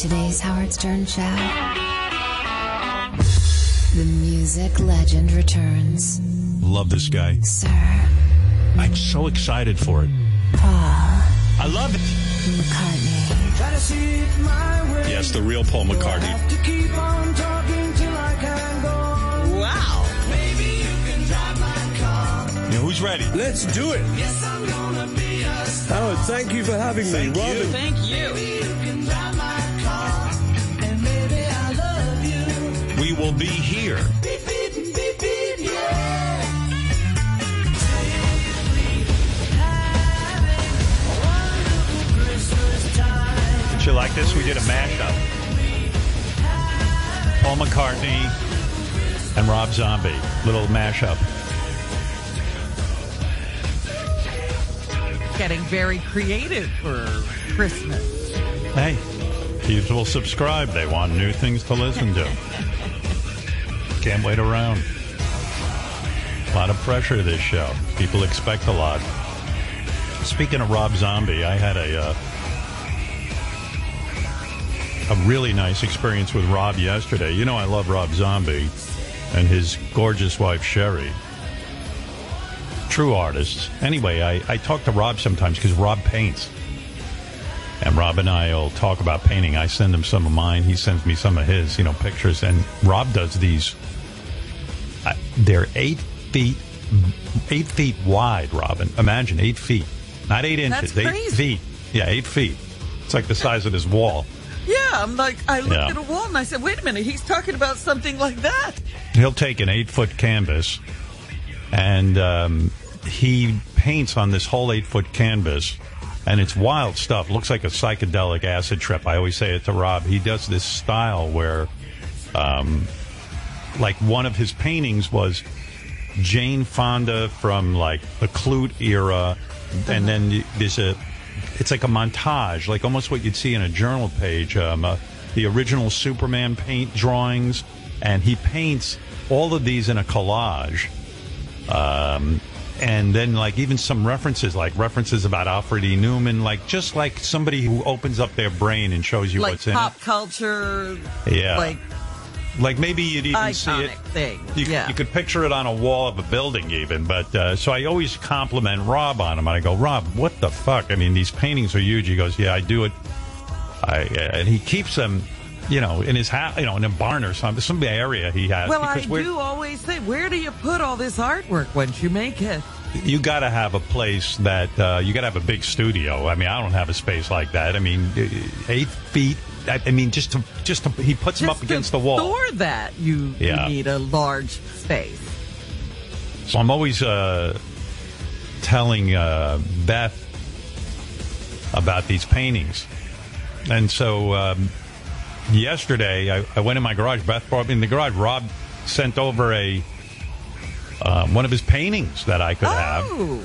today's Howard Stern show. The music legend returns. Love this guy. Sir I'm so excited for it. Paul I love it. McCartney. Try to see it my way. Yes, the real Paul I McCartney. have to keep on talking till I can go. Wow. Maybe you can drive my car. You who's ready? Let's do it. Yes, I'm gonna be a star. Howard, thank you for having Thank me. you. Robin, Thank you. We will be here. Beep, beep, beep, beep, yeah. Did you like this? We did a mashup. Paul McCartney and Rob Zombie. Little mashup. Getting very creative for Christmas. Hey, people will subscribe. They want new things to listen to. Can't wait around. A lot of pressure this show. People expect a lot. Speaking of Rob Zombie, I had a uh, a really nice experience with Rob yesterday. You know, I love Rob Zombie and his gorgeous wife Sherry. True artists. Anyway, I, I talk to Rob sometimes because Rob paints. And Rob and I will talk about painting. I send him some of mine. He sends me some of his, you know, pictures. And Rob does these. Uh, they're eight feet, eight feet wide. Robin, imagine eight feet, not eight inches, That's eight crazy. feet. Yeah, eight feet. It's like the size of this wall. Yeah, I'm like, I looked Yeah. at a wall and I said, wait a minute, he's talking about something like that. He'll take an eight foot canvas and um, he paints on this whole eight foot canvas. And it's wild stuff. Looks like a psychedelic acid trip. I always say it to Rob. He does this style where, um, like, one of his paintings was Jane Fonda from like the Klute era, and then there's a, it's like a montage, like almost what you'd see in a journal page. Um, uh, the original Superman paint drawings, and he paints all of these in a collage. Um, and then like even some references, like references about Alfred E. Neuman, like just like somebody who opens up their brain and shows you like what's in pop culture. Yeah, like like maybe you'd even see iconic it. thing. You, yeah. you could picture it on a wall of a building, even. But uh, so I always compliment Rob on him. And I go, Rob, what the fuck? I mean, these paintings are huge. He goes, Yeah, I do it. I uh, and he keeps them, you know, in his house, you know, in a barn or something, some area he has. well, I do always say, where do you put all this artwork once you make it? you got to have a place that uh, you got to have a big studio. I mean, I don't have a space like that. I mean, uh, eight feet. I, I mean, just to just to, he puts them up Just against the wall. Store that you, Yeah. you need a large space. So I'm always uh, telling uh, Beth about these paintings. And so um, yesterday, I, I went in my garage. Beth brought me in the garage. Rob sent over a uh, one of his paintings that I could have. Oh,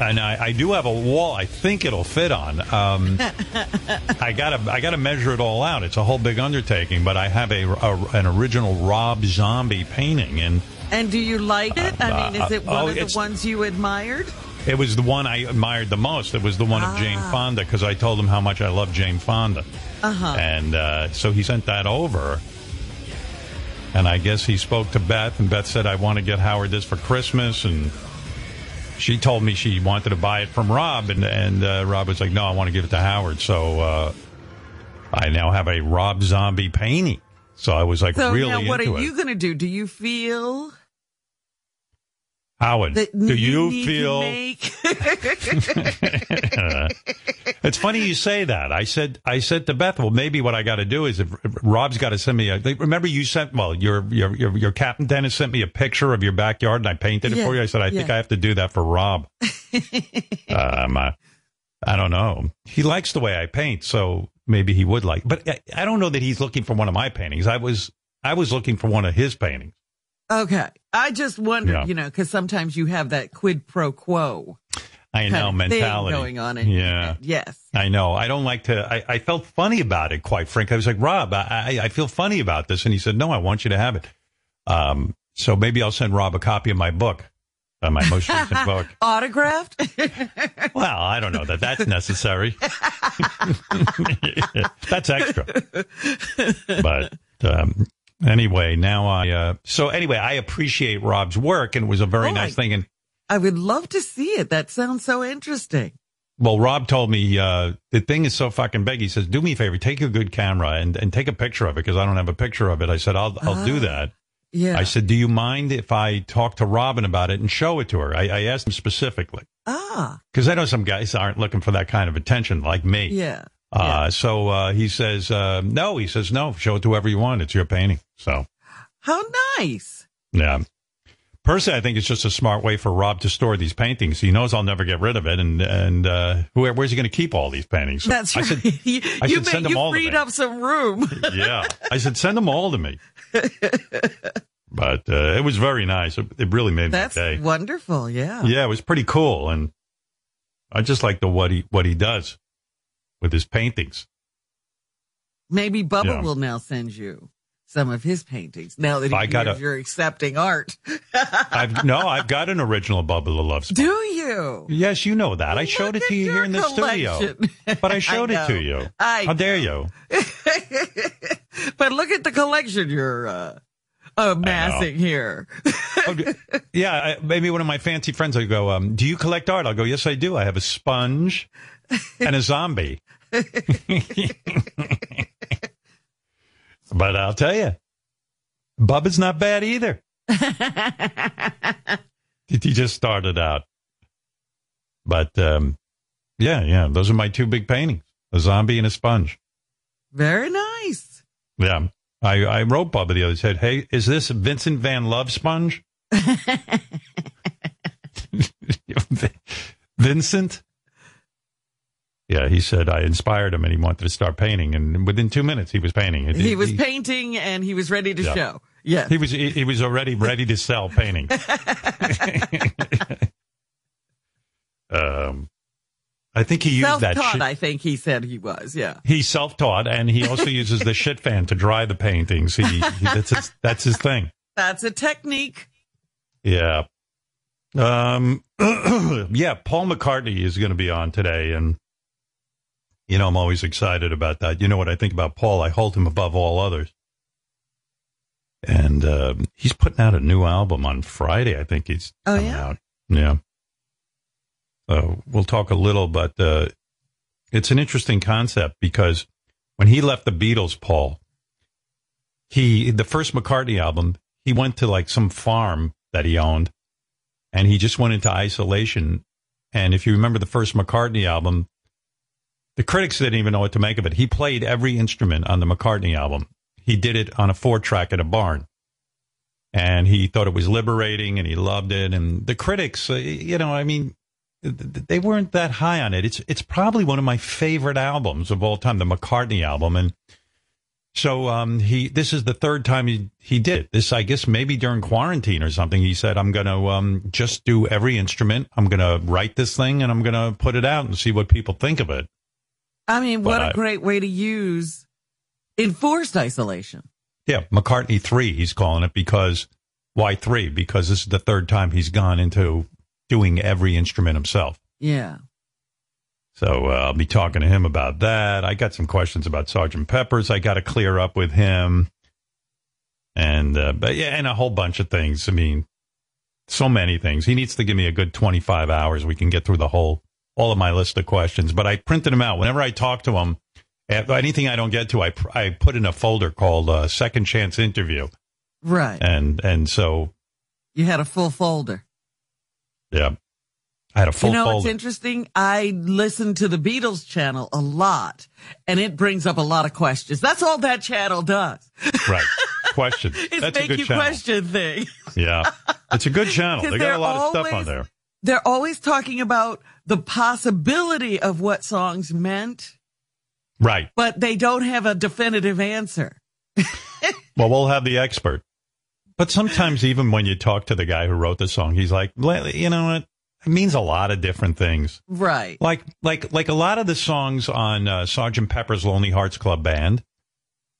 and I, I do have a wall. I think it'll fit on. Um, I gotta, I gotta measure it all out. It's a whole big undertaking, but I have a, a an original Rob Zombie painting, and and do you like it? I mean, is it Uh, one oh, of the ones you admired? it was the one I admired the most. It was the one of Jane Fonda because I told him how much I love Jane Fonda, Uh-huh. and uh, so he sent that over. And I guess he spoke to Beth, and Beth said, "I want to get Howard this for Christmas," and she told me she wanted to buy it from Rob, and and uh, Rob was like, "No, I want to give it to Howard." So uh, I now have a Rob Zombie painting. So I was like So really now, what into are it. you going to do? Do you feel Howard, that do you feel? It's funny you say that. I said I said to Beth, well, maybe what I got to do is if, if Rob's got to send me a. Remember, you sent well, your your your your Captain Dennis sent me a picture of your backyard, and I painted it Yeah, for you. I said I think. I have to do that for Rob. um, uh, I don't know. He likes the way I paint, so maybe he would like. But I, I don't know that he's looking for one of my paintings. I was I was looking for one of his paintings. Okay, I just wondered, Yeah. you know, because sometimes you have that quid pro quo I know mentality going on in yeah. Yes. I know. I don't like to. I, I felt funny about it, quite frankly. I was like, Rob, I, I, I feel funny about this. And he said, No, I want you to have it. Um, so maybe I'll send Rob a copy of my book. uh, my most recent book. Autographed? Well, I don't know that that's necessary. that's extra. But um, anyway, now I. Uh, so anyway, I appreciate Rob's work, and it was a very Oh, nice I- thing. And I would love to see it. That sounds so interesting. well, Rob told me uh, the thing is so fucking big. He says, "Do me a favor, take a good camera and, and take a picture of it because I don't have a picture of it." I said, "I'll I'll do Ah. that." Yeah. I said, "Do you mind if I talk to Robin about it and show it to her?" I, I asked him specifically ah, because I know some guys aren't looking for that kind of attention like me. yeah. Uh, so uh, he says, uh, no, he says, no, show it to whoever you want. It's your painting. So, How nice. yeah. Personally, I think it's just a smart way for Rob to store these paintings. He knows I'll never get rid of it. And, and uh, where, where's he going to keep all these paintings? That's I right. said, you I should send them you all freed up some room. yeah. I said, send them all to me. But uh, it was very nice. It, it really made That's my day. wonderful. Yeah. Yeah, it was pretty cool. And I just like the what he, what he does with his paintings. Maybe Bubba Yeah. will now send you some of his paintings now that I gotta- hears you're accepting art. I've, no, I've got an original Bubba the Love Sponge. Do you? Yes, you know that. I showed it to you here in the studio. But I showed I it to you. I How dare you? but look at the collection you're uh, amassing here. Oh, yeah, I, maybe one of my fancy friends will go, um, do you collect art? I'll go, yes, I do. I have a sponge and a zombie. but I'll tell you, Bubba's not bad either. he just started out. But, um, yeah, yeah, those are my two big paintings, a zombie and a sponge. Very nice. Yeah. I, I wrote Bubba the other day, said, Hey, is this Vincent Van Love sponge? Vincent? Yeah, he said I inspired him and he wanted to start painting. And within two minutes, he was painting. It- He was painting and he was ready to Yeah. show. Yeah. he was he, he was already ready to sell painting. um, I think he used that Self-taught, shit. I think he said he was. Yeah. He's self-taught, and he also uses the shit fan to dry the paintings. He, he that's his, that's his thing. That's a technique. Yeah. Um. yeah. Paul McCartney is going to be on today, and you know I'm always excited about that. You know what I think about Paul? I hold him above all others. And uh, he's putting out a new album on Friday. I think he's Oh, coming yeah? out. Yeah. So we'll talk a little, but uh, it's an interesting concept because when he left the Beatles, Paul, he the first McCartney album, he went to like some farm that he owned, and he just went into isolation. And if you remember the first McCartney album, the critics didn't even know what to make of it. He played every instrument on the McCartney album. He did it on a four track at a barn. And he thought it was liberating and he loved it. And the critics, uh, you know, I mean, th- th- they weren't that high on it. It's it's probably one of my favorite albums of all time, the McCartney album. And so um, he this is the third time he he did it. this. I guess maybe during quarantine or something. He said, "I'm going to um, just do every instrument. I'm going to write this thing and I'm going to put it out and see what people think of it." I mean, what But a I- great way to use enforced isolation. Yeah, McCartney three. He's calling it because why three? Because this is the third time he's gone into doing every instrument himself. Yeah. So uh, I'll be talking to him about that. I got some questions about Sergeant Pepper's. I got to clear up with him, and uh, but yeah, and a whole bunch of things. I mean, so many things. He needs to give me a good twenty five hours. We can get through the whole all of my list of questions. But I printed them out whenever I talk to him. eh, Anything I don't get to, I I put in a folder called uh, Second Chance Interview, Right. and and so You had a full folder. yeah, I had a full folder. you know, folder. it's interesting. I listen to the Beatles channel a lot and it brings up a lot of questions. That's all that channel does. right. Questions. Is That's a make good you channel. question things. Yeah, it's a good channel. They got a lot of stuff on there. They're always talking about the possibility of what songs meant, Right. but they don't have a definitive answer. Well, we'll have the expert. But sometimes, even when you talk to the guy who wrote the song, he's like, you know what? It means a lot of different things. Right. Like, like, like a lot of the songs on uh, Sergeant Pepper's Lonely Hearts Club Band.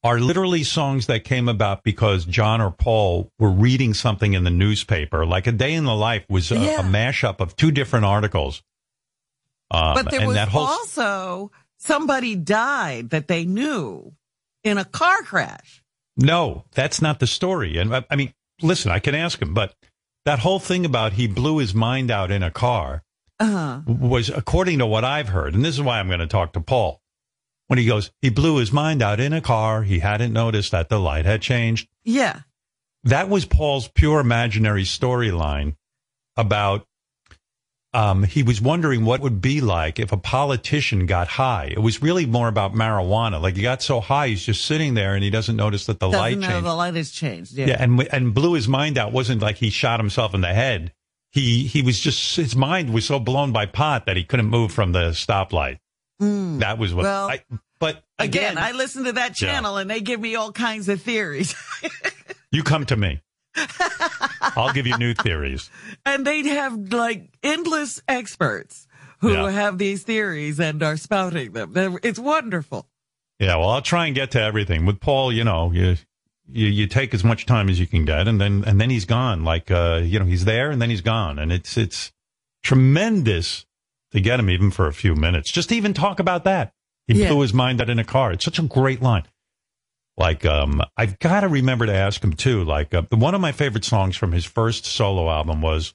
Are literally songs that came about because John or Paul were reading something in the newspaper. Like A Day in the Life was a, Yeah. a mashup of two different articles. Um, But there and was that whole also somebody died that they knew in a car crash. no, that's not the story. And I, I mean, listen, I can ask him, but that whole thing about he blew his mind out in a car Uh-huh. was, according to what I've heard, and this is why I'm going to talk to Paul. When he goes, he blew his mind out in a car. He hadn't noticed that the light had changed. Yeah. that was Paul's pure imaginary storyline about um, he was wondering what it would be like if a politician got high. It was really more about marijuana. Like he got so high, he's just sitting there and he doesn't notice that the Doesn't light know changed. the light has changed. Yeah. yeah, and and blew his mind out. wasn't like he shot himself in the head. He he was just his mind was so blown by pot that he couldn't move from the stoplight. That was what. Well, I, but Again, again, I listen to that Yeah. channel and they give me all kinds of theories. you come to me. I'll give you new theories. and they'd have like endless experts who Yeah. have these theories and are spouting them. It's wonderful. Yeah, well, I'll try and get to everything. With Paul, you know, you you, you take as much time as you can get, and then and then he's gone. Like uh, you know, he's there and then he's gone, and it's it's tremendous to get him even for a few minutes. Just even talk about that. He Yeah. blew his mind out in a car. It's such a great line. Like, um, I've got to remember to ask him too. Like, uh, one of my favorite songs from his first solo album was,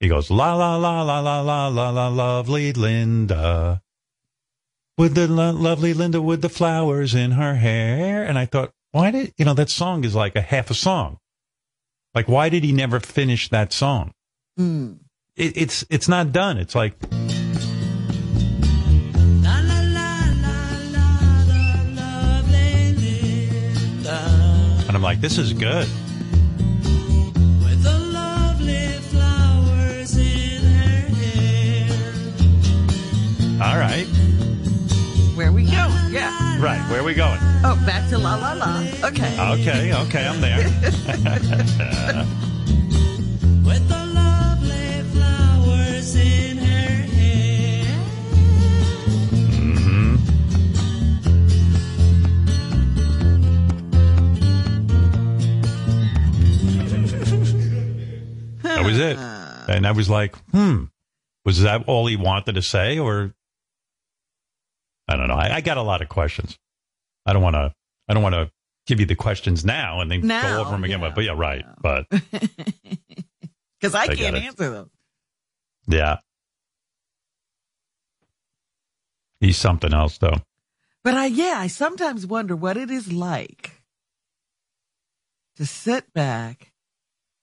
he goes, la la la la la la la la, lovely Linda with the lo- lovely Linda with the flowers in her hair. And I thought, why did, you know, that song is like a half a song. Like, why did he never finish that song? Mm. It, it's, it's not done. It's like, and I'm like, this is good. with the lovely flowers in her hair. All right. Where we going? Yeah. Right. Where are we going? Oh, back to la la la. Okay. Okay. Okay. I'm there. And I was like, hmm, was that all he wanted to say? Or I don't know. I, I got a lot of questions. I don't want to, I don't want to give you the questions now and then Now, go over them again. yeah, But, but yeah, right. yeah. But Because I I can't answer them. yeah. He's something else though. But I, yeah, I sometimes wonder what it is like to sit back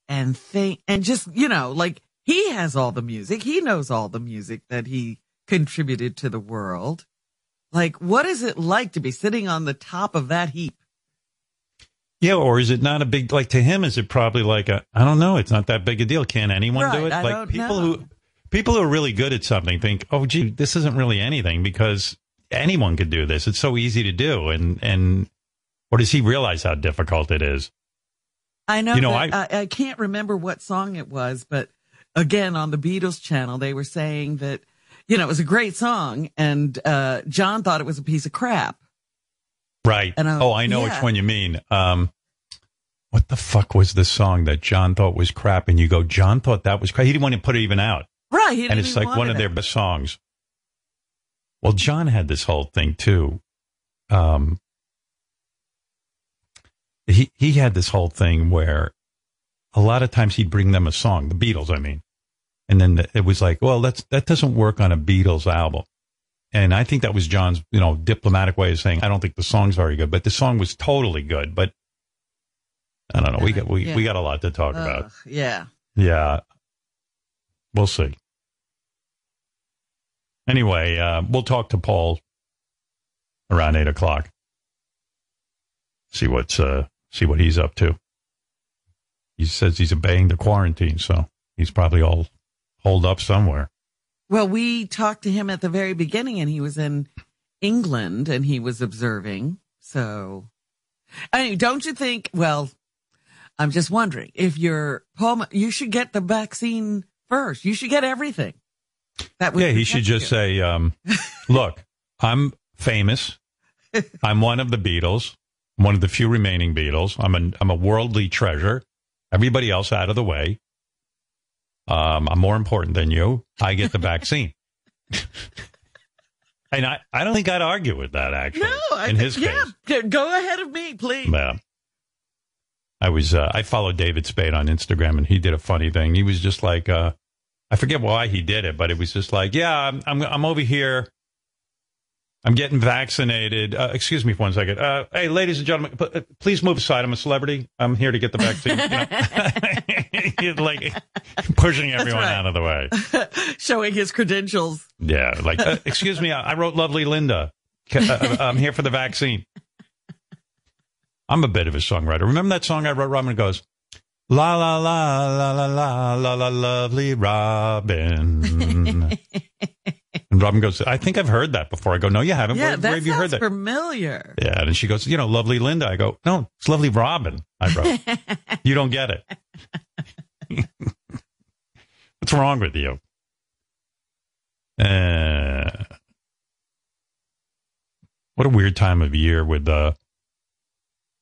and think and just, you know, like he has all the music. He knows all the music that he contributed to the world. Like, what is it like to be sitting on the top of that heap? Yeah, or is it not a big like to him? Is it probably like a I don't know? It's not that big a deal. Can anyone do it? I like people know. who people who are really good at something think, oh, gee, this isn't really anything because anyone could do this. It's so easy to do, and and or does he realize how difficult it is? I know, You know, that- I, I can't remember what song it was, but again, on the Beatles channel, they were saying that, you know, it was a great song and, uh, John thought it was a piece of crap. Right. And, uh, oh, I know yeah. which one you mean. Um, what the fuck was the song that John thought was crap? And you go, John thought that was crap. He didn't want to put it even out. Right. and it's like one of their best songs. Well, John had this whole thing too. Um, he he had this whole thing where a lot of times he'd bring them a song, the Beatles, I mean, and then it was like, well, that's that doesn't work on a Beatles album. And I think that was John's, you know, diplomatic way of saying I don't think the song's very good, but the song was totally good. But I don't know. We got we, Yeah. we got a lot to talk about. Yeah. Yeah. We'll see. Anyway, uh, we'll talk to Paul around eight o'clock. See what's uh see what he's up to. He says he's obeying the quarantine, so he's probably all holed up somewhere. Well, we talked to him at the very beginning and he was in England and he was observing. So, I mean, don't you think, well, I'm just wondering if you're Paul, you should get the vaccine first. You should get everything. That would Yeah, he should just you. say, um, look, I'm famous. I'm one of the Beatles. One of the few remaining Beatles. I'm a I'm a worldly treasure. Everybody else out of the way. Um, I'm more important than you. I get the vaccine. and I, I don't think I'd argue with that actually. No, I, in his yeah, case. go ahead of me, please. Yeah. I was uh, I followed David Spade on Instagram and he did a funny thing. He was just like uh, I forget why he did it, but it was just like, yeah, I'm I'm, I'm over here. I'm getting vaccinated. Uh, excuse me for one second. Uh, hey, ladies and gentlemen, p- uh, please move aside. I'm a celebrity. I'm here to get the vaccine. You know? like pushing everyone right. out of the way. Showing his credentials. Yeah, like uh, excuse me. I I wrote "Lovely Linda." Uh, uh, I'm here for the vaccine. I'm a bit of a songwriter. Remember that song I wrote? Robin goes, "La la la la la la la la, lovely Robin." And Robin goes, "I think I've heard that before." I go, "No, you haven't. Yeah, where, that where have you heard that?" familiar. Yeah, and she goes, "You know, lovely Linda." I go, "No, it's lovely Robin." I wrote, "You don't get it." What's wrong with you? Uh, what a weird time of year with uh,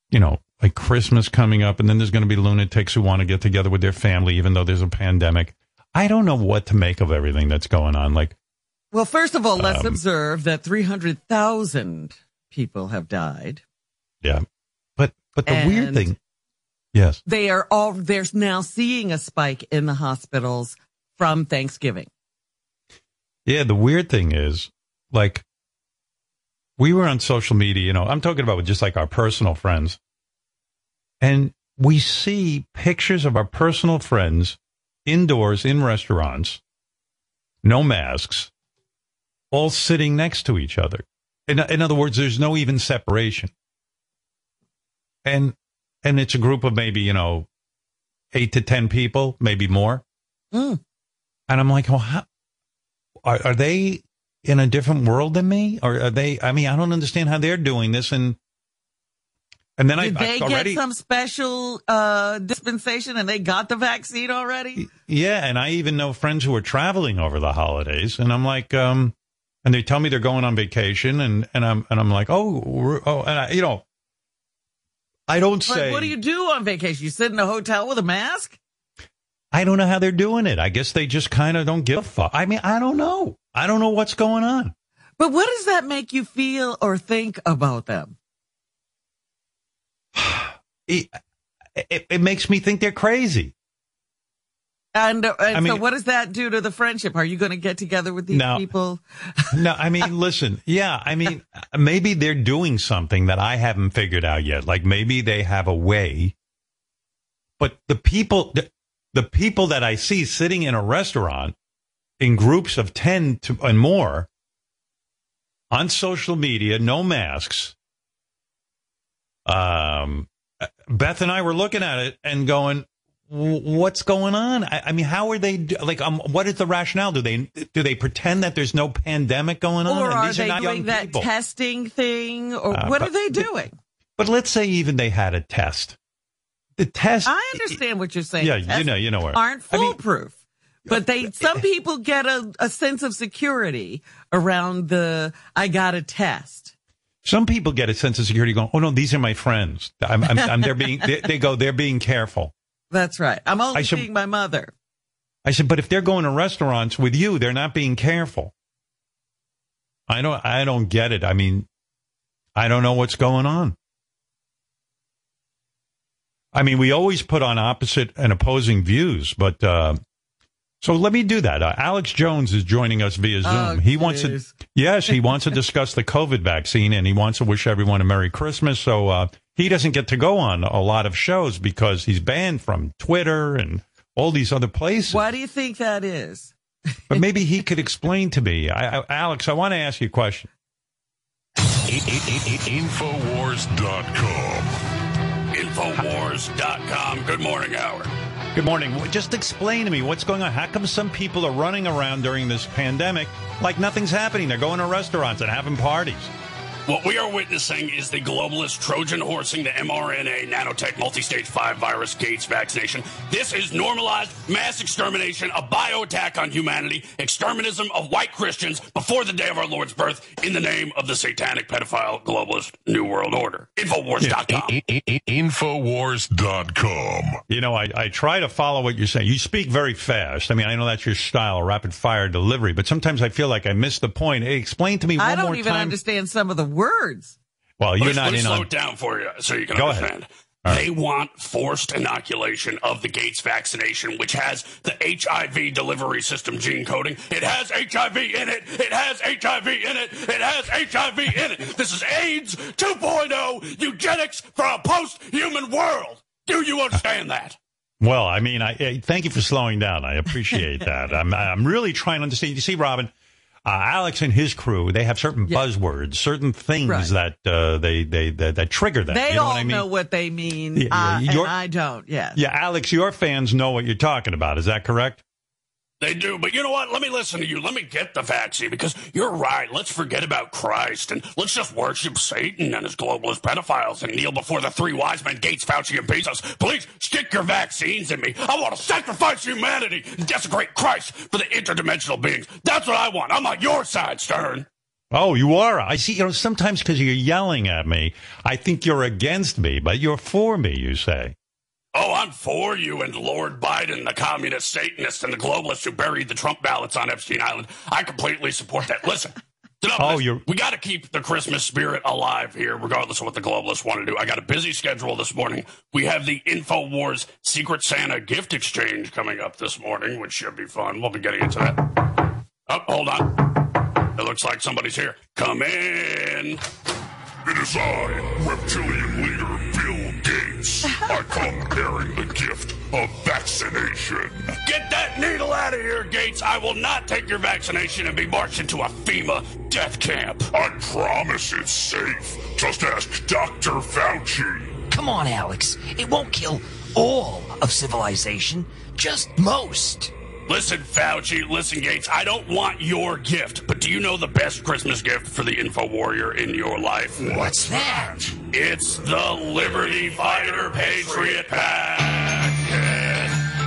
you know, like Christmas coming up, and then there's going to be lunatics who want to get together with their family, even though there's a pandemic. I don't know what to make of everything that's going on. Like, Well, first of all, let's Um, observe that 300,000 people have died. yeah, but but the weird thing, yes, They are all, there's now seeing a spike in the hospitals from Thanksgiving. Yeah, the weird thing is, like, we were on social media, you know, I'm talking about with just like our personal friends, and we see pictures of our personal friends indoors in restaurants, no masks, all sitting next to each other. In, in other words, there's no even separation. And, and it's a group of maybe, you know, eight to 10 people, maybe more. Mm. And I'm like, well, how, are, are they in a different world than me? Or are they, I mean, I don't understand how they're doing this. And, and then Did I, they I already, get some special uh, dispensation and they got the vaccine already? yeah. And I even know friends who are traveling over the holidays and I'm like, um, and they tell me they're going on vacation and, and I'm, and I'm like, oh, oh, and I, you know, I don't But say, what do you do on vacation? You sit in a hotel with a mask? I don't know how they're doing it. I guess they just kind of don't give a fuck. I mean, I don't know. I don't know what's going on. But what does that make you feel or think about them? It, it, it makes me think they're crazy. And, uh, and I mean- so what does that do to the friendship? Are you going to get together with these No. people? No, I mean, listen, yeah, I mean, maybe they're doing something that I haven't figured out yet. Like maybe they have a way, but the people, the, the people that I see sitting in a restaurant in groups of 10 to, and more on social media, no masks. Um, Beth and I were looking at it and going, "W- what's going on? I, I mean, how are they like? Um, what is the rationale? Do they do they pretend that there's no pandemic going on? Or And are these they not young doing that people. testing thing? Or Uh, what but- are they doing? But let's say even they had a test. The test. I understand what you're saying. Yeah, you know, you know where. Aren't I mean- foolproof. but they, some people get a, a sense of security around the, I got a test. Some people get a sense of security, going, "Oh no, these are my friends. I'm, I'm, I'm they're being." They, they go, "They're being careful." That's right. I'm only I should- seeing my mother. I said, "But if they're going to restaurants with you, they're not being careful." I don't. I don't get it. I mean, I don't know what's going on. I mean, we always put on opposite and opposing views, but uh, so let me do that. Uh, Alex Jones is joining us via Zoom. Oh, he wants to, yes, he wants to discuss the COVID vaccine, and he wants to wish everyone a Merry Christmas. So uh, he doesn't get to go on a lot of shows because he's banned from Twitter and all these other places. Why do you think that is? But maybe he could explain to me. I, I, Alex, I want to ask you a question. Infowars.com. Infowars.com. Good morning, Howard. Good morning. Just explain to me what's going on. How come some people are running around during this pandemic like nothing's happening? They're going to restaurants and having parties. What we are witnessing is the globalist Trojan horsing the mRNA nanotech multi-stage 5 virus Gates vaccination. This is normalized mass extermination, a bio-attack on humanity, exterminism of white Christians before the day of our Lord's birth in the name of the satanic pedophile globalist New World Order. Infowars.com. Infowars.com. You know, I, I try to follow what you're saying. You speak very fast. I mean, I know that's your style, rapid fire delivery, but sometimes I feel like I miss the point. Hey, explain to me one more time. I don't even time. understand some of the words. Well, you're me, not let me in slow on. it down for you so you can Go ahead. understand. All right. They want forced inoculation of the Gates vaccination, which has the HIV delivery system gene coding. It has HIV in it. It has HIV in it. It has HIV in it. This is AIDS 2.0 eugenics for a post-human world. Do you understand that? Well, I mean, I, I thank you for slowing down. I appreciate that. I'm I'm really trying to understand. You see, Robin, uh, Alex and his crew, they have certain Yeah. buzzwords, certain things Right. that uh, they, they that, that trigger them. They you know all what I mean? know what they mean, Yeah, yeah, uh, and I don't. Yes. Yeah, Alex, your fans know what you're talking about. Is that correct? They do, but you know what? Let me listen to you. Let me get the vaccine because you're right. Let's forget about Christ and let's just worship Satan and his globalist pedophiles and kneel before the three wise men, Gates, Fauci, and Bezos. Please stick your vaccines in me. I want to sacrifice humanity and desecrate Christ for the interdimensional beings. That's what I want. I'm on your side, Stern. Oh, you are. I see. You know, sometimes because you're yelling at me, I think you're against me, but you're for me. You say. Oh, I'm for you and Lord Biden, the communist Satanist and the globalist who buried the Trump ballots on Epstein Island. I completely support that. Listen. Oh, you're- We got to keep the Christmas spirit alive here, regardless of what the globalists want to do. I got a busy schedule this morning. We have the InfoWars Secret Santa gift exchange coming up this morning, which should be fun. We'll be getting into that. Oh, hold on. It looks like somebody's here. Come in. It is I, reptilian leader Bill I come bearing the gift of vaccination. Get that needle out of here, Gates. I will not take your vaccination and be marched into a FEMA death camp. I promise it's safe. Just ask Dr. Fauci. Come on, Alex. It won't kill all of civilization, just most. Listen, Fauci, listen, Gates, I don't want your gift, but do you know the best Christmas gift for the Info Warrior in your life? What's that? It's the Liberty Fighter Patriot Pack.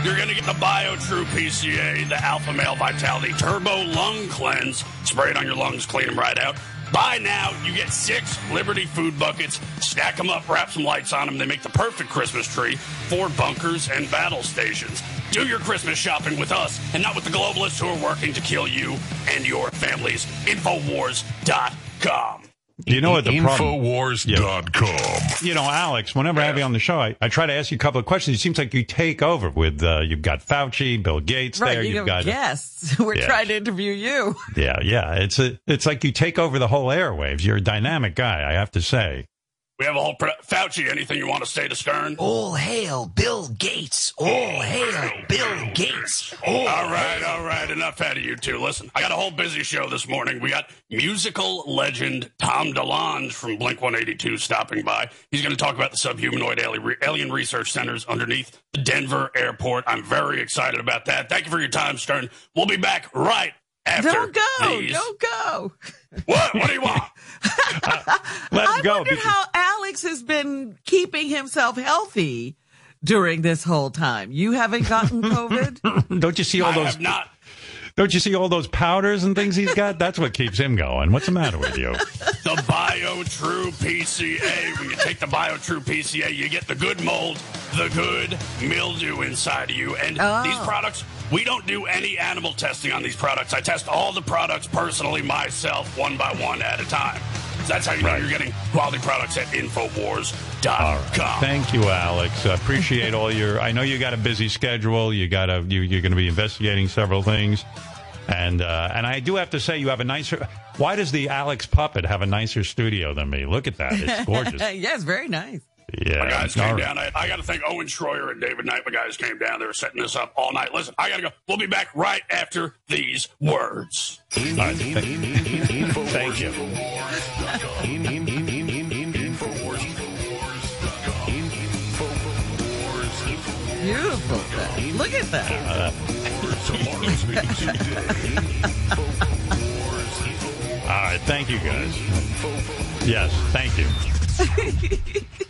You're going to get the BioTrue PCA, the Alpha Male Vitality Turbo Lung Cleanse. Spray it on your lungs, clean them right out. Buy now, you get six Liberty food buckets. Stack them up, wrap some lights on them. They make the perfect Christmas tree for bunkers and battle stations. Do your Christmas shopping with us and not with the globalists who are working to kill you and your families. Infowars.com. You know what the problem? Infowars.com. You know, Alex. Whenever I have you on the show, I, I try to ask you a couple of questions. It seems like you take over with. Uh, you've got Fauci, Bill Gates Right. there. you You've know, got guests. We're Yes. trying to interview you. yeah, yeah. It's a, it's like you take over the whole airwaves. You're a dynamic guy, I have to say. We have a whole pre- Fauci. Anything you want to say to Stern? All hail Bill Gates. All hail Bill Gates. All All right, all right. Enough out of you two. Listen, I got a whole busy show this morning. We got musical legend Tom DeLonge from Blink 182 stopping by. He's going to talk about the subhumanoid alien, alien research centers underneath the Denver airport. I'm very excited about that. Thank you for your time, Stern. We'll be back right after Don't go. these. Don't go. What? What do you want? Let I him go. wondered because- how Alex has been keeping himself healthy during this whole time. You haven't gotten COVID? don't you see all I those? have not. Don't you see all those powders and things he's got? That's what keeps him going. What's the matter with you? the BioTrue PCA. When you take the BioTrue PCA, you get the good mold, the good mildew inside of you. And Oh. these products, we don't do any animal testing on these products. I test all the products personally myself, one by one at a time. That's how you know you're getting quality products at Infowars.com. Thank you, Alex. I appreciate all your. I know you got a busy schedule. You got a. You, you're going to be investigating several things, and uh, and I do have to say you have a nicer. Why does the Alex puppet have a nicer studio than me? Look at that. It's gorgeous. yes, very nice. Yeah. My guys came right. down. I, I got to thank Owen Schroyer and David Knight. My guys came down. They were setting this up all night. Listen, I got to go. We'll be back right after these words. All right, thank- Thank you. In, in, in, in, in, in, Infowars. Infowars. Beautiful. Thing. Look at that. Tomorrow's meeting today. Infowars. All right, thank you guys. Yes, thank you.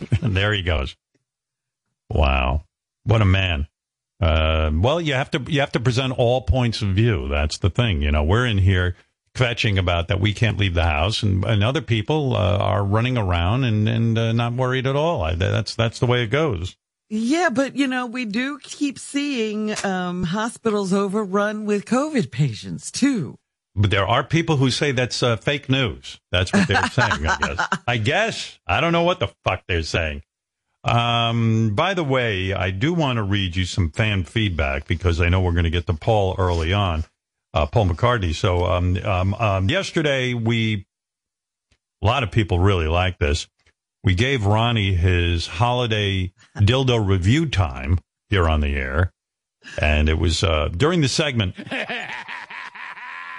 there he goes. Wow, what a man. Uh, well, you have to you have to present all points of view. That's the thing. You know, we're in here kvetching about that we can't leave the house, and, and other people uh, are running around and and uh, not worried at all. I, that's that's the way it goes. Yeah, but you know, we do keep seeing um, hospitals overrun with COVID patients too. But there are people who say that's uh, fake news. That's what they're saying. I guess. I guess I don't know what the fuck they're saying. Um, by the way, I do want to read you some fan feedback because I know we're going to get to Paul early on, uh, Paul McCartney. So, um, um, um, yesterday we, a lot of people really like this. We gave Ronnie his holiday dildo review time here on the air. And it was, uh, during the segment,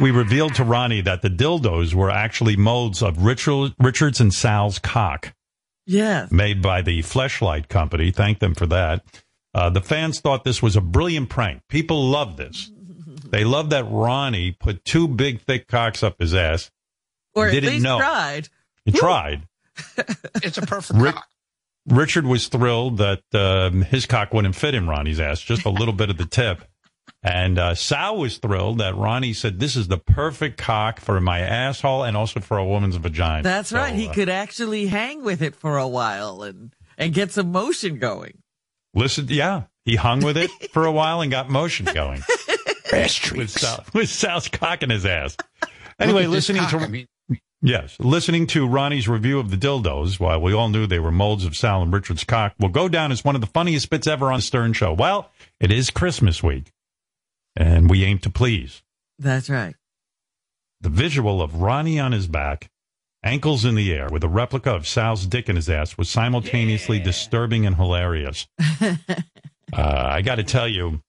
we revealed to Ronnie that the dildos were actually molds of Richard, Richards and Sal's cock Yeah. made by the Fleshlight Company. Thank them for that. Uh, the fans thought this was a brilliant prank. People love this. They love that Ronnie put two big, thick cocks up his ass. Or at Didn't least know. tried. He tried. It's a perfect Rick- cock. Richard was thrilled that um, his cock wouldn't fit in Ronnie's ass, just a little bit of the tip. And uh, Sal was thrilled that Ronnie said, This is the perfect cock for my asshole and also for a woman's vagina. That's So, right. He uh, could actually hang with it for a while and and get some motion going. Listen, yeah, he hung with it for a while and got motion going. Ass with. Sal, with Sal's cock in his ass. Anyway, Look at this listening cock. to I mean, yes, listening to Ronnie's review of the dildos, while we all knew they were molds of Sal and Richard's cock, will go down as one of the funniest bits ever on Stern Show. Well, it is Christmas week, and we aim to please. That's right. The visual of Ronnie on his back, ankles in the air, with a replica of Sal's dick in his ass was simultaneously disturbing and hilarious. uh, I got to tell you,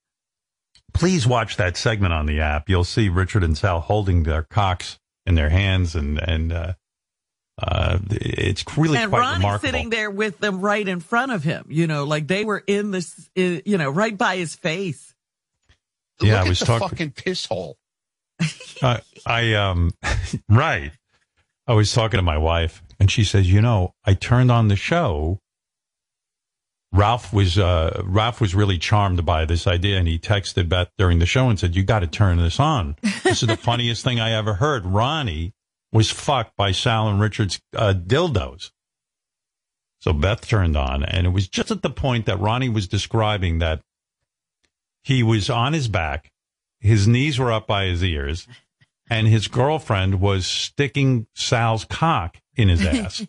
please watch that segment on the app. You'll see Richard and Sal holding their cocks in their hands, and and uh, uh, it's really and quite Ronnie's remarkable. sitting there with them right in front of him. You know, like they were in this, you know, right by his face. Yeah, look I was talking- fucking piss hole. I, I um right. I was talking to my wife and she says, "You know, I turned on the show. Ralph was uh Ralph was really charmed by this idea and he texted Beth during the show and said, "You got to turn this on. This is the funniest thing I ever heard. Ronnie was fucked by Sal and Richard's uh, dildos." So Beth turned on and it was just at the point that Ronnie was describing that he was on his back his knees were up by his ears, and his girlfriend was sticking Sal's cock in his ass.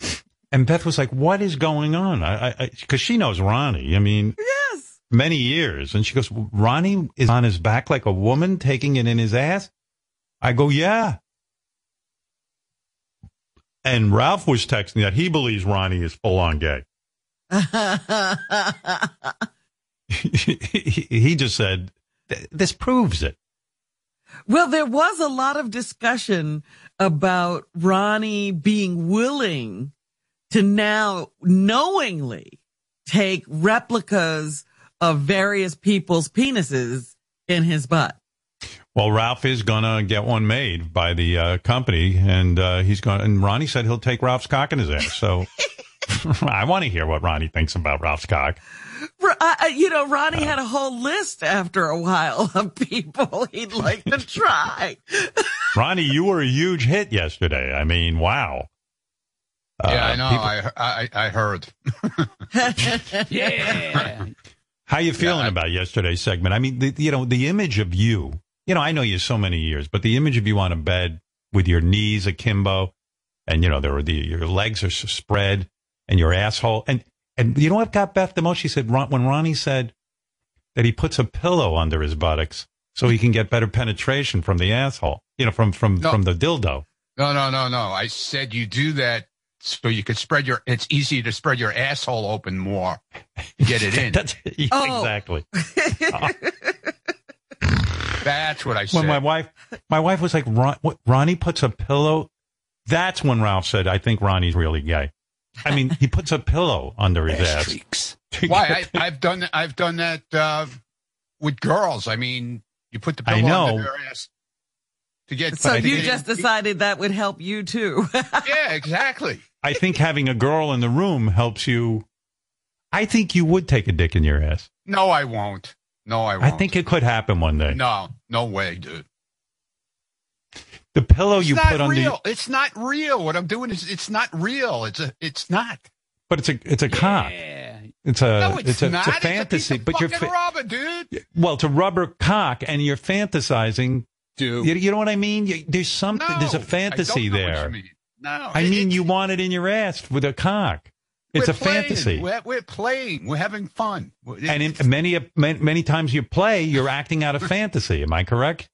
and Beth was like, "What is going on?" I, because she knows Ronnie. I mean, Yes. many years, and she goes, "Ronnie is on his back like a woman taking it in his ass." I go, "Yeah." And Ralph was texting that he believes Ronnie is full on gay. he just said, "This proves it." well, there was a lot of discussion about Ronnie being willing to now knowingly take replicas of various people's penises in his butt. Well, Ralph is gonna get one made by the uh, company, and uh, he's going. And Ronnie said he'll take Ralph's cock in his ass. So I want to hear what Ronnie thinks about Ralph's cock. R- I- I- you know, Ronnie had a whole list after a while of people he'd like to try. Ronnie, you were a huge hit yesterday. I mean, wow. Uh, yeah, I know. people- I, I I heard. Yeah. how you feeling I- about yesterday's segment? I mean, the, you know, the image of you. You know, I know you so many years, but the image of you on a bed with your knees akimbo, and you know, there were the your legs are spread, and your asshole, and and you know what got Beth the most? She said when Ronnie said that he puts a pillow under his buttocks so he can get better penetration from the asshole. You know, from from No. from the dildo. No, no, no, no. I said you do that so you could spread your. It's easy to spread your asshole open more. Get it in. That's yeah, Oh. exactly. That's what I said. when my wife my wife was like Ron, what, ronnie puts a pillow that's when ralph said i think ronnie's really gay i mean he puts a pillow under his Ass ass streaks. Why? I, I've done. I've done that uh, with girls. I mean, you put the I pillow know. under their ass. to get. So to you get- just decided that would help you too. yeah, exactly. I think having a girl in the room helps you. I think you would take a dick in your ass. No, I won't. No, I I won't. I think it could happen one day. no, no way, dude. The pillow It's you not put under, real. It's not real. What I'm doing is it's not real. It's a. It's not. but it's a it's a cock. Yeah. It's a No, it's, it's a, not. it's a fantasy. It's a piece of but you're fucking fa- rubber, dude. well, it's a rubber cock, and you're fantasizing. Dude. You, you know what I mean? You, there's something. No, there's a fantasy don't know what there. you mean. No, I mean, it- you want it in your ass with a cock. It's a playing. fantasy. We're, we're playing. We're having fun. And in many, many many times you play, you're acting out a fantasy. Am I correct?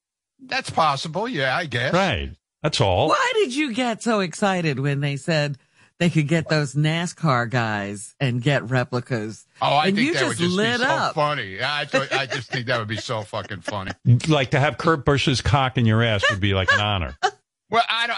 That's possible. Yeah, I guess. Right. That's all. Why did you get so excited when they said they could get those NASCAR guys and get replicas? Oh, I and think you that just would just lit be so up. funny. I thought, I just think that would be so fucking funny. Like to have Kurt Busch's cock in your ass would be like an honor. Well, I don't.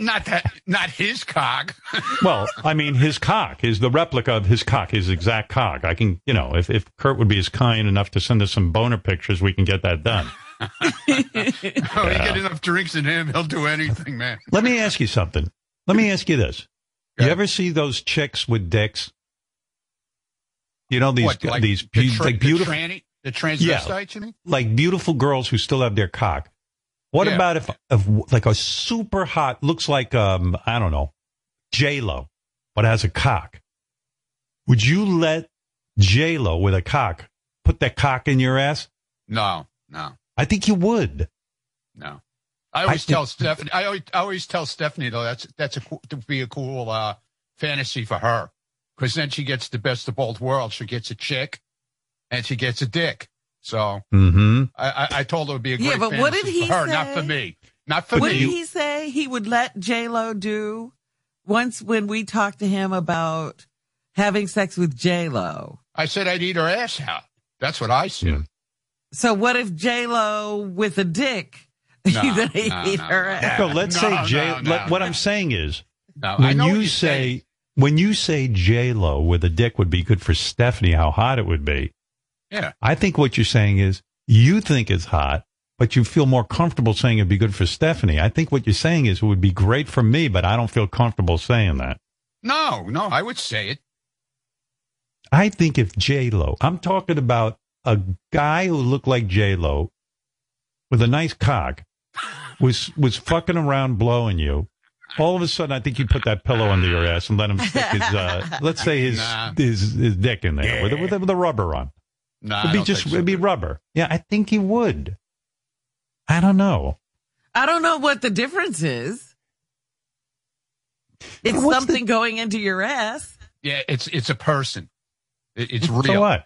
Not that. Not his cock. Well, I mean, his cock is the replica of his cock, his exact cock. I can, you know, if, if Kurt would be as kind enough to send us some boner pictures, we can get that done. Oh, you get enough drinks in him, he'll do anything, man. Let me ask you something. Let me ask you this. You ever see those chicks with dicks? You know, these, What, like these, the, tra- like beautiful, the, tranny, the transvestite, you mean? like beautiful girls who still have their cock. What Yeah. about if, if like a super hot, looks like, um, I don't know, J Lo, but has a cock? Would you let J Lo with a cock put that cock in your ass? No, no, I think you would. no. I always think- tell Stephanie. I always, I always tell Stephanie though that's that's a cool- to be a cool uh, fantasy for her because then she gets the best of both worlds. She gets a chick, and she gets a dick. So Mm-hmm. I, I, I told her it would be a Yeah, great but what did he for her, not for me, not for What me. What did he say he would let J Lo do once when we talked to him about having sex with J Lo? I said I'd eat her ass out. That's what I said. Yeah. So what if J Lo with a dick? No, no, no, her no. ass? So let's No, say J. no, no, let, what. I'm saying is, No, when you you're say when you say J Lo with a dick would be good for Stephanie, how hot it would be. yeah, I think what you're saying is you think it's hot, but you feel more comfortable saying it'd be good for Stephanie. I think what you're saying is it would be great for me, but I don't feel comfortable saying that. no, no, I would say it. I think if J Lo, I'm talking about a guy who looked like J Lo with a nice cock, was was fucking around blowing you. All of a sudden, I think you put that pillow under your ass and let him stick his, uh, let's say his Nah. his, his dick in there with, a- with, a- with a rubber on. No, It'd be just so. it'd be rubber. Yeah, I think he would. I don't know. I don't know what the difference is. It's What's the- something going into your ass. Yeah, it's it's a person. It, it's So real. what?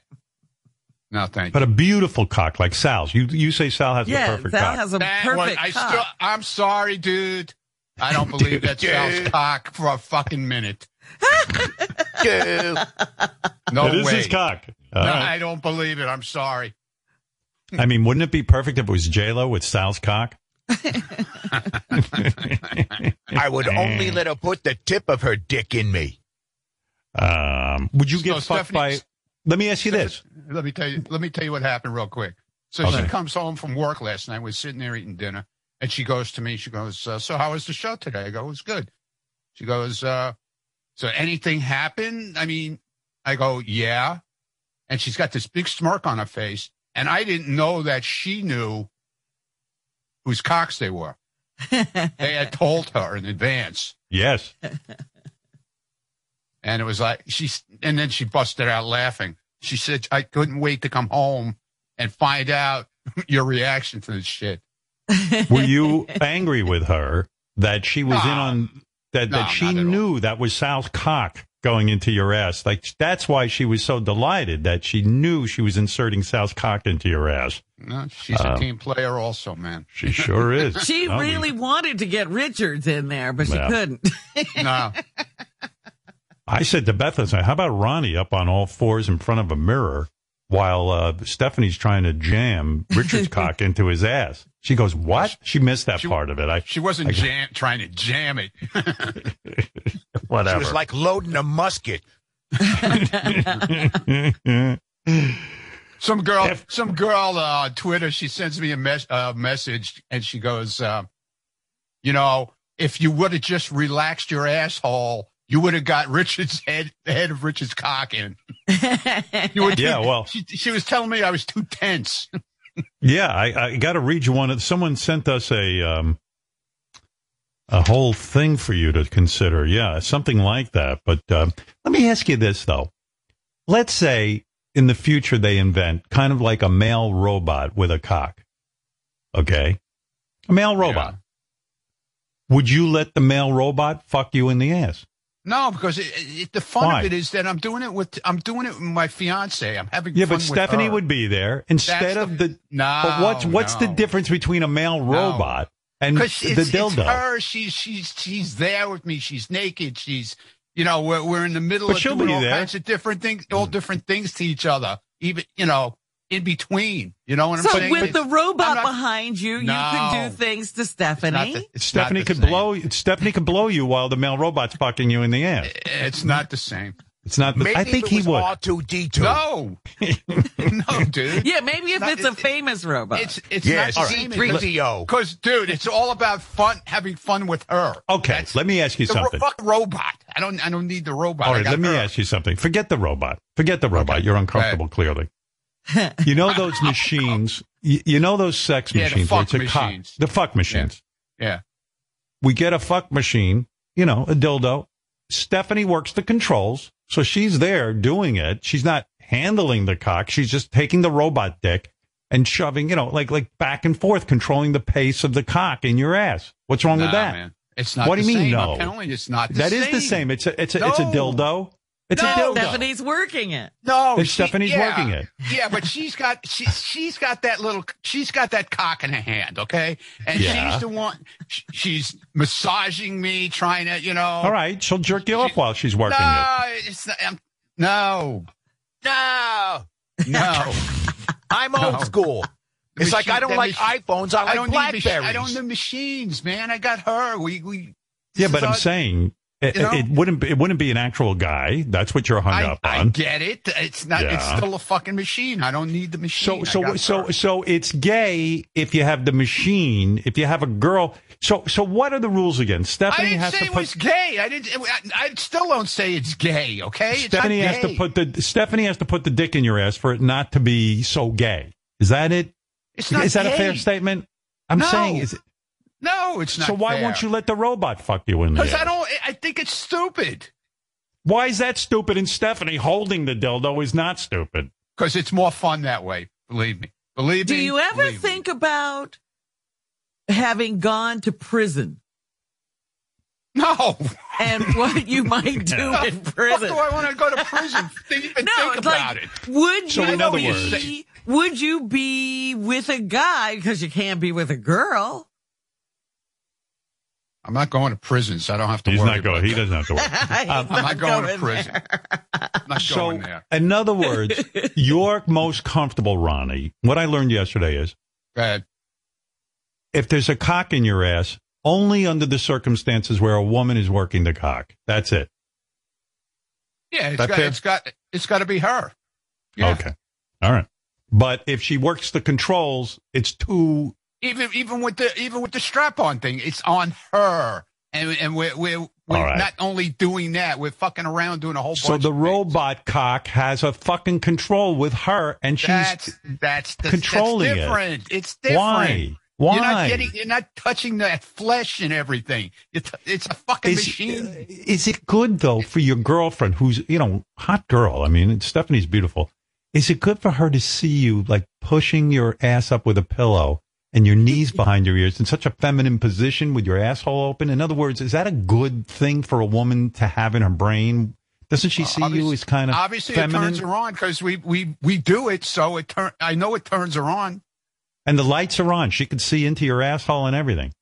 No, thank But you. But a beautiful cock like Sal's. You you say Sal has a Yeah, perfect Sal cock. has a That perfect one, I cock. still, I'm sorry, dude. I don't believe that Sal's cock for a fucking minute. No It is way. his cock. All No, right. I don't believe it. I'm sorry. I mean, wouldn't it be perfect if it was J Lo with Sal's cock? I would only let her put the tip of her dick in me. Um, would you So get fucked Stephanie- by? Let me ask you this. Let me tell you. Let me tell you what happened real quick. So Okay. she comes home from work last night. We're sitting there eating dinner, and she goes to me. She goes, uh, "So how was the show today?" I go, "It was good." She goes, uh, "So anything happened?" I mean, I go, "Yeah," and she's got this big smirk on her face, and I didn't know that she knew whose cocks they were. They had told her in advance, Yes. and it was like she's. And then she busted out laughing. She said, "I couldn't wait to come home and find out your reaction to this shit." Were you angry with her that she was in on that No, that she not at all. knew that was Sal's cock going into your ass? Like that's why she was so delighted that she knew she was inserting Sal's cock into your ass. No, she's a uh, team player, also, man. She sure is. She I mean, really wanted to get Richards in there, but she Yeah. couldn't. No, I said to Beth, I said, "How about Ronnie up on all fours in front of a mirror while uh, Stephanie's trying to jam Richard's cock into his ass?" She goes, "What?" She missed that She- part of it. I she wasn't I- jam- trying to jam it. It whatever. was like loading a musket. Some girl, If- some girl uh, on Twitter, she sends me a mes- uh, message and she goes, uh, you know, if you would have just relaxed your asshole, you would have got Richard's head, the head of Richard's cock in. You were too- Yeah, well- she, she was telling me I was too tense. Yeah, I, I got to read you one. Someone sent us a um, a whole thing for you to consider. Yeah, something like that. But um, let me ask you this though. Let's say in the future they invent kind of like a male robot with a cock. Okay, a male robot. Would you let the male robot fuck you in the ass? No, because it, it, the fun Why? of it is that I'm doing it with I'm doing it with my fiance. I'm having Yeah, but Stephanie would be there instead That's of the. no. but what's what's the difference between a male robot and the Because it's, her. She's she's she's there with me. She's naked. She's you know we're we're in the middle But of she'll doing be all there. kinds of different things, all hmm. different things to each other. Even you know in between. You know what I'm So saying? with It's- the robot not- behind you, you No. can do things to it's Stephanie. the- Stephanie could same. blow Stephanie could blow you while the male robot's fucking you in the ass. It's not the same. It's not. The, Maybe I think if it he was would. R2D2. No, no, dude. yeah, maybe if Not- it's a it- famous robot. It's it's Yeah, not the same. C3PO. Because, dude, it's all about fun, having fun with her. Okay, That's- let me ask you the ro- something. fuck robot. I don't. I don't need the robot. All right, I right, got let me ask you something. Forget the robot. Forget the robot. You're uncomfortable, clearly. You know those machines. You, you know those sex Yeah, the machines. where fuck it's a cock- machines. the fuck machines. Yeah. We get a fuck machine. You know, a dildo. Stephanie works the controls, so she's there doing it. She's not handling the cock. She's just taking the robot dick and shoving. You know, like like back and forth, controlling the pace of the cock in your ass. What's wrong with that? man. It's not What do you mean, same. no? I'm telling you, it's not the That same. is the same. It's a it's a it's a dildo. It's a No. dildo. Stephanie's working it. No, And she- Stephanie's yeah. working it. Yeah, but she's got she, she's got that little she's got that cock in her hand, okay? And Yeah. she's the one she's massaging me, trying to, you know. All right, she'll jerk you off while she's working it. No, it's not, um, no, No. no. I'm No. old school. The It's like I don't like machine- iPhones. I like don't need machi- I don't need machines, man. I got her. We we. Yeah, but is I'm saying it, You know? it wouldn't be, it wouldn't be an actual guy. That's what you're hung I, up on. I get it. It's not. It's still a fucking machine. I don't need the machine. I so so her. so it's gay if you have the machine. If you have a girl. So so what are the rules again? I Stephanie didn't has say to it put. was gay. I didn't. I, I still don't say it's gay. Okay. It's Stephanie has to put the Stephanie has to put the dick in your ass for it not to be so gay. Is that it? It's not Is that a fair statement? I'm No. saying is it, No, it's not. so why won't you let the robot fuck you in there? Because? I don't. I think it's stupid. Why is that stupid? And Stephanie holding the dildo is not stupid. Because it's more fun that way. Believe me. Believe me. Do you ever believe me. think about having gone to prison No. and what you might do What in prison? fuck do I want to go to prison? Even No, think about like, it. would So you in other be, words- would you be with a guy because you can't be with a girl? I'm not going to prison, so I don't have to He's worry. not going. about He that. doesn't have to work. He's Um, I'm not going to there. prison. I'm not So, going there. in other words, you're most comfortable, Ronnie. What I learned yesterday is Go ahead. if there's a cock in your ass, only under the circumstances where a woman is working the cock. That's it. Yeah, it's That got, fair? it's got it's got to be her. Yeah. Okay. All right. But if she works the controls, it's too. Even even with the even with the strap on thing, it's on her. And and we're we're, we're right. not only doing that, we're fucking around doing a whole So bunch the of things. robot cock has a fucking control with her, and she's That's that's the, controlling that's different. It's different. why? Why? You're not getting. You're not touching that flesh and everything. It's it's a fucking is, machine. Uh, is it good though for your girlfriend who's you know hot girl? I mean, Stephanie's beautiful. Is it good for her to see you like pushing your ass up with a pillow and your knees behind your ears in such a feminine position with your asshole open? In other words, is that a good thing for a woman to have in her brain? Doesn't she see you Obviously- as kind of Obviously, feminine? it turns her on because we we we do it. So it turn. I know it turns her on. and the lights are on. She could see into your asshole and everything.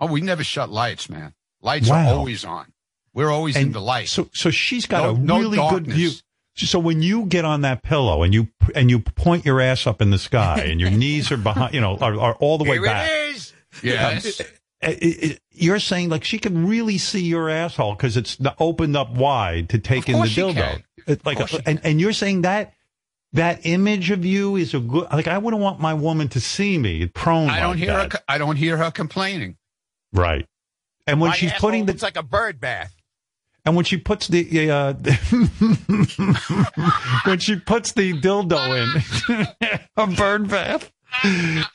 Oh, we never shut lights, man. Lights Wow. are always on. We're always in the light. So, so she's got No- a no really good darkness. view. So when you get on that pillow and you and you point your ass up in the sky and your knees are behind, you know, are, are all the way Here back. it is. yes. Uh, it- it- you're saying like she can really see your asshole because it's opened up wide to take Of in the course she dildo. can. It- like, course she and, and you're saying that that image of you is a good. Like I wouldn't want my woman to see me prone. I don't like hear her. that. co- I don't hear her complaining. Right. And when My she's putting the it's like a bird bath. And when she puts the uh, when she puts the dildo in a bird bath.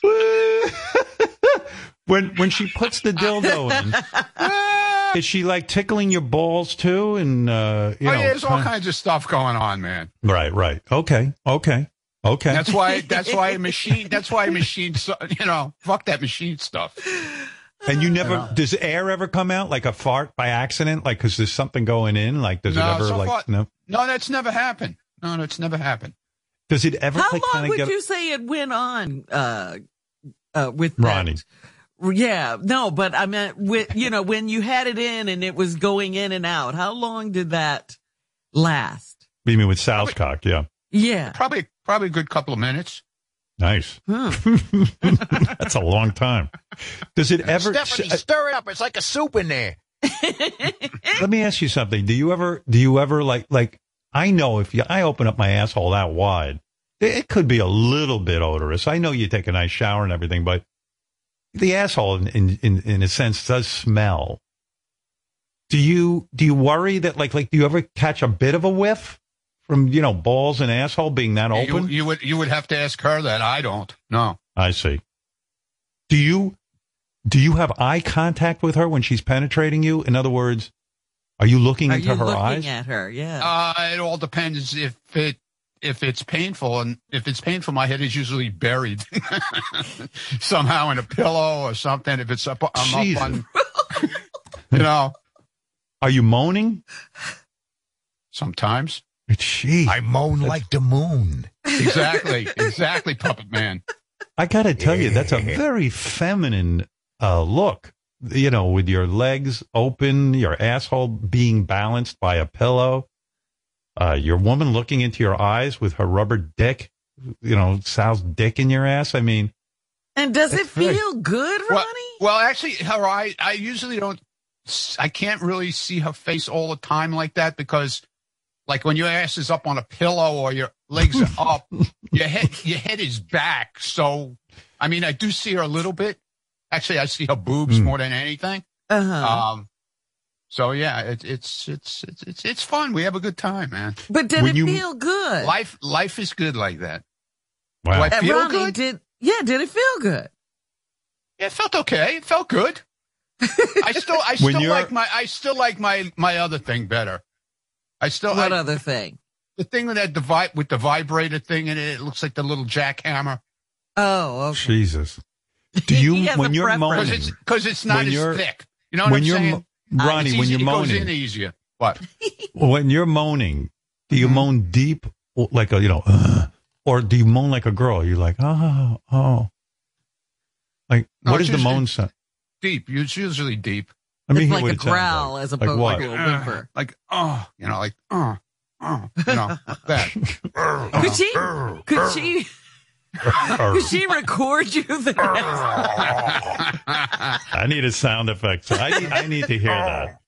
when when she puts the dildo in, is she like tickling your balls too? And uh, you oh know, yeah, there's all kind- kinds of stuff going on, man. right, right, okay, okay, okay. That's why. That's why machine. That's why machine. so- You know, fuck that machine stuff. And you never does air ever come out like a fart by accident? Like because there's something going in? Like does No, it ever so like far- no? No, that's never happened. No, that's never happened. Does it ever How like long would get? you say it went on uh, uh, with Ronnie. That? Yeah, no, but I meant with you know when you had it in and it was going in and out. How long did that last? You mean with Sal's cock? Yeah, Yeah, Probably, probably a good couple of minutes. Nice. Hmm. That's a long time. Does it ever? Stephanie, stir it up. It's like a soup in there. Let me ask you something. Do you ever, do you ever like, like, I know if you, I open up my asshole that wide, it, it could be a little bit odorous. I know you take a nice shower and everything, but the asshole in, in, in, in a sense does smell. Do you, do you worry that like, like, do you ever catch a bit of a whiff from, you know, balls and asshole being that You, open? you would, you would have to ask her that. I don't. No. I see. Do you do you have eye contact with her when she's penetrating you? In other words, are you looking Are into you her looking eyes? at her? Yeah. Uh, it all depends if it if it's painful, and if it's painful, my head is usually buried somehow in a pillow or something. If it's up, I'm Jesus. up on, you know, Are you moaning? sometimes. Jeez. I moan like the moon. Exactly, exactly, puppet man. I got to tell you, that's a very feminine uh, look. You know, with your legs open, your asshole being balanced by a pillow, uh, your woman looking into your eyes with her rubber dick, you know, Sal's dick in your ass. I mean, and does it that's very- feel good, Well, Ronnie? well, actually, her eye. I usually don't. I can't really see her face all the time like that because, like, when your ass is up on a pillow or your legs are up, your head your head is back. So, I mean, I do see her a little bit. Actually, I see her boobs Hmm. more than anything. Uh huh. Um. So yeah, it, it's it's it's it's it's fun. We have a good time, man. but did when it you- feel good? Life life is good like that. wow. Like- Uh, feel Ronnie, good? did yeah? Did it feel good? Yeah, it felt okay. It felt good. I still, I still like my, I still like my, my other thing better. I still, What I, other thing? the thing with that devi- with the vibrator thing in it, it looks like the little jackhammer. Oh, okay. Jesus. Do you when you're preference. Moaning? cause it's not When as you're- thick. You know what when I'm you're saying? mo- Uh, Ronnie, it's when easy- you're it goes moaning. in easier. What? when you're moaning, do Mm-hmm. you moan deep, like a you know, uh, or do you moan like a girl? You're like, oh, oh. Like, No, what it's is the moan sound? Deep. It's usually deep. Let me it's like a growl like. as Like opposed what? to a Uh, whimper. like, oh, you know, like, oh, oh, you know, like that. Could she? Could she? Or- Could she record you the? I need a sound effect. I, I need to hear that.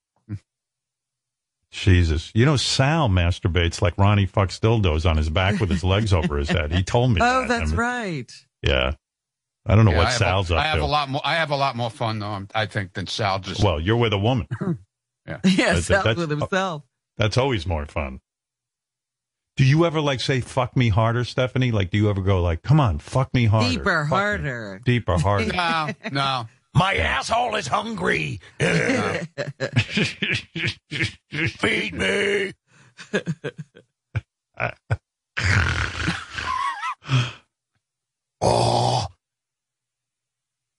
Jesus. You know, Sal masturbates like Ronnie fucks dildos on his back with his legs over his head. He told me Oh, that. that's I mean, right. Yeah. I don't know Yeah, what I Sal's a, up I have to. a lot more. I have a lot more fun though. I think than Sal just. well, you're with a woman. Yeah, That's- Sal's that's- with himself. That's always more fun. Do you ever like say "fuck me harder," Stephanie? Like, do you ever go like, "Come on, fuck me harder, Deeper, Fuck me." harder. deeper, harder"? no, no. My asshole is hungry. Feed me.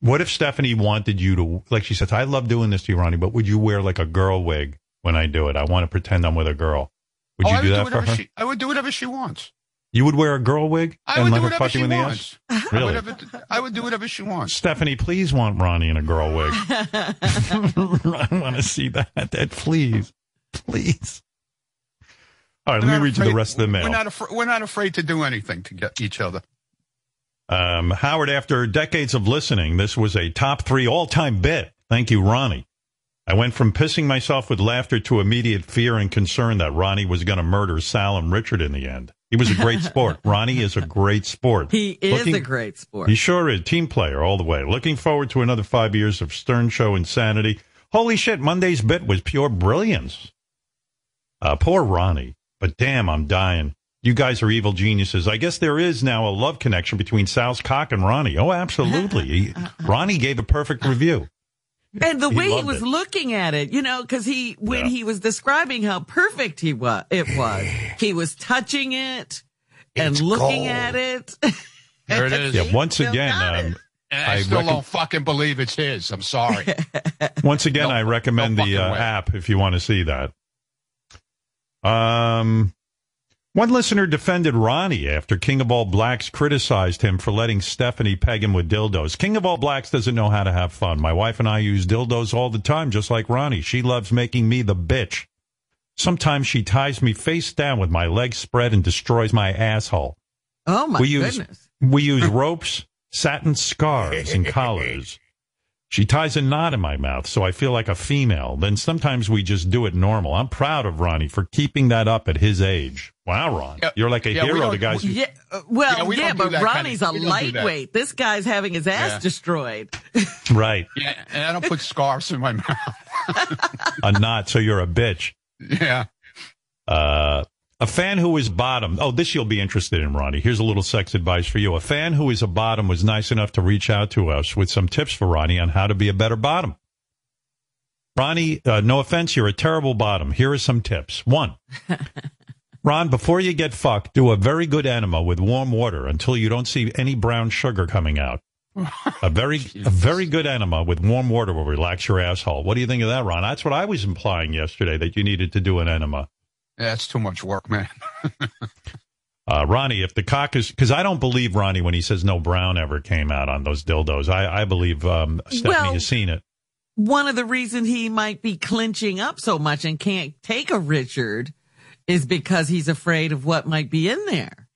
What if Stephanie wanted you to, like she says, "I love doing this to you, Ronnie," but would you wear like a girl wig when I do it? I want to pretend I'm with a girl. Would Oh, you do that do for her? she. I would do whatever she wants. You would wear a girl wig I and would let do her whatever fuck she you in the wants. ass? I Really? would, have, I would do whatever she wants. Stephanie, please want Ronnie in a girl wig. I want to see that. That please, please. All right, We're let me read you the rest of the mail. We're not, we're not afraid to do anything to get each other. Um, Howard, after decades of listening, this was a top three all time bit. Thank you, Ronnie. I went from pissing myself with laughter to immediate fear and concern that Ronnie was going to murder Sal and Richard in the end. He was a great sport. Ronnie is a great sport. He is Looking- a great sport. He sure is. Team player all the way. Looking forward to another five years of Stern Show insanity. Holy shit, Monday's bit was pure brilliance. Uh, poor Ronnie. But damn, I'm dying. You guys are evil geniuses. I guess there is now a love connection between Sal's cock and Ronnie. Oh, absolutely. Ronnie gave a perfect review. And the He way he loved was it. looking at it, you know, because he when Yeah. he was describing how perfect he was, it was. He was touching it and It's looking gold. at it. There it is. Yeah, once again, um, I, I still reckon- don't fucking believe it's his. I'm sorry. Once again, No- I recommend no the uh, app if you want to see that. Um, one listener defended Ronnie after King of All Blacks criticized him for letting Stephanie peg him with dildos. King of All Blacks doesn't know how to have fun. My wife and I use dildos all the time, just like Ronnie. She loves making me the bitch. Sometimes she ties me face down with my legs spread and destroys my asshole. oh my we use goodness! we use ropes, satin scarves, and collars. She ties a knot in my mouth so I feel like a female. Then sometimes we just do it normal. I'm proud of Ronnie for keeping that up at his age. Wow, Ron, Yeah, you're like a yeah, hero don't- to guys. who- Yeah, uh, well, Yeah, we yeah, but that kind of- Ronnie's a don't do that. lightweight. This guy's having his ass Yeah. destroyed. right, yeah, and I don't put scarves in my mouth. a knot. So you're a bitch. yeah. Uh, a fan who is bottom. Oh, this you'll be interested in, Ronnie. Here's a little sex advice for you. A fan who is a bottom was nice enough to reach out to us with some tips for Ronnie on how to be a better bottom. Ronnie, uh, no offense, you're a terrible bottom. Here are some tips. One, Ron, before you get fucked, do a very good enema with warm water until you don't see any brown sugar coming out. A very, a very good enema with warm water will relax your asshole. What do you think of that, Ron? That's what I was implying yesterday that you needed to do an enema. Yeah, That's too much work, man. Uh, Ronnie, if the cock is, because I don't believe Ronnie when he says no brown ever came out on those dildos. I, I believe um, Stephanie Well- has seen it. One of the reasons he might be clenching up so much and can't take a Richard is because he's afraid of what might be in there.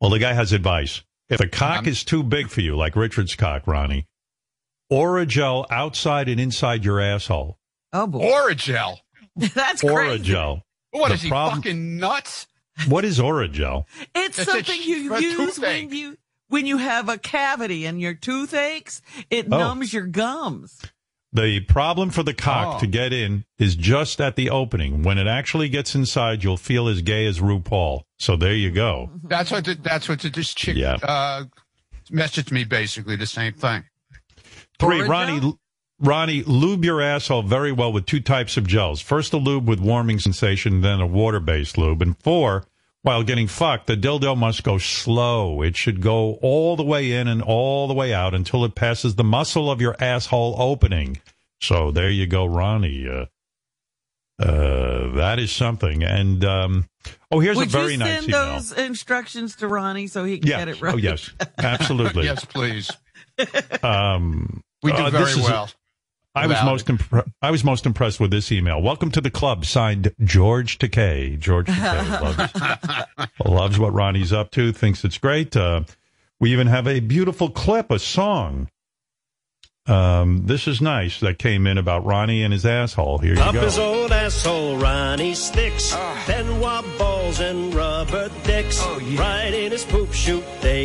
Well, the guy has advice. If the cock Um, is too big for you, like Richard's cock, Ronnie, Orajel outside and inside your asshole. Oh boy, Orajel. that's crazy. Orajel. What The is he problem- fucking nuts? What is Orajel? It's It's something sh- you a use toothache. when you when you have a cavity and your tooth aches. It Oh. numbs your gums. The problem for the cock Oh. to get in is just at the opening. When it actually gets inside, you'll feel as gay as RuPaul. So there you go. That's what the, that's what the, this chick Yeah. uh, messaged me basically the same thing. Three? Ronnie, Ronnie, lube your asshole very well with two types of gels. First, a lube with warming sensation, then a water-based lube. And four, while getting fucked, the dildo must go slow. It should go all the way in and all the way out until it passes the muscle of your asshole opening. So there you go, Ronnie. Uh, uh, that is something. And um, oh, here's Would a very you nice send email. those instructions to Ronnie so he can yeah. get it right? Oh, yes. Absolutely. yes, please. Um, We do uh, very this is- well. I was most impre- I was most impressed with this email. Welcome to the club, signed George Takei. George Takei loves, loves what Ronnie's up to, thinks it's great. Uh, we even have a beautiful clip, a song. Um, this is nice that came in about Ronnie and his asshole. Here you Up go. Up his old asshole, Ronnie sticks. Ben Wa balls and rubber dicks. Right in his poop chute, they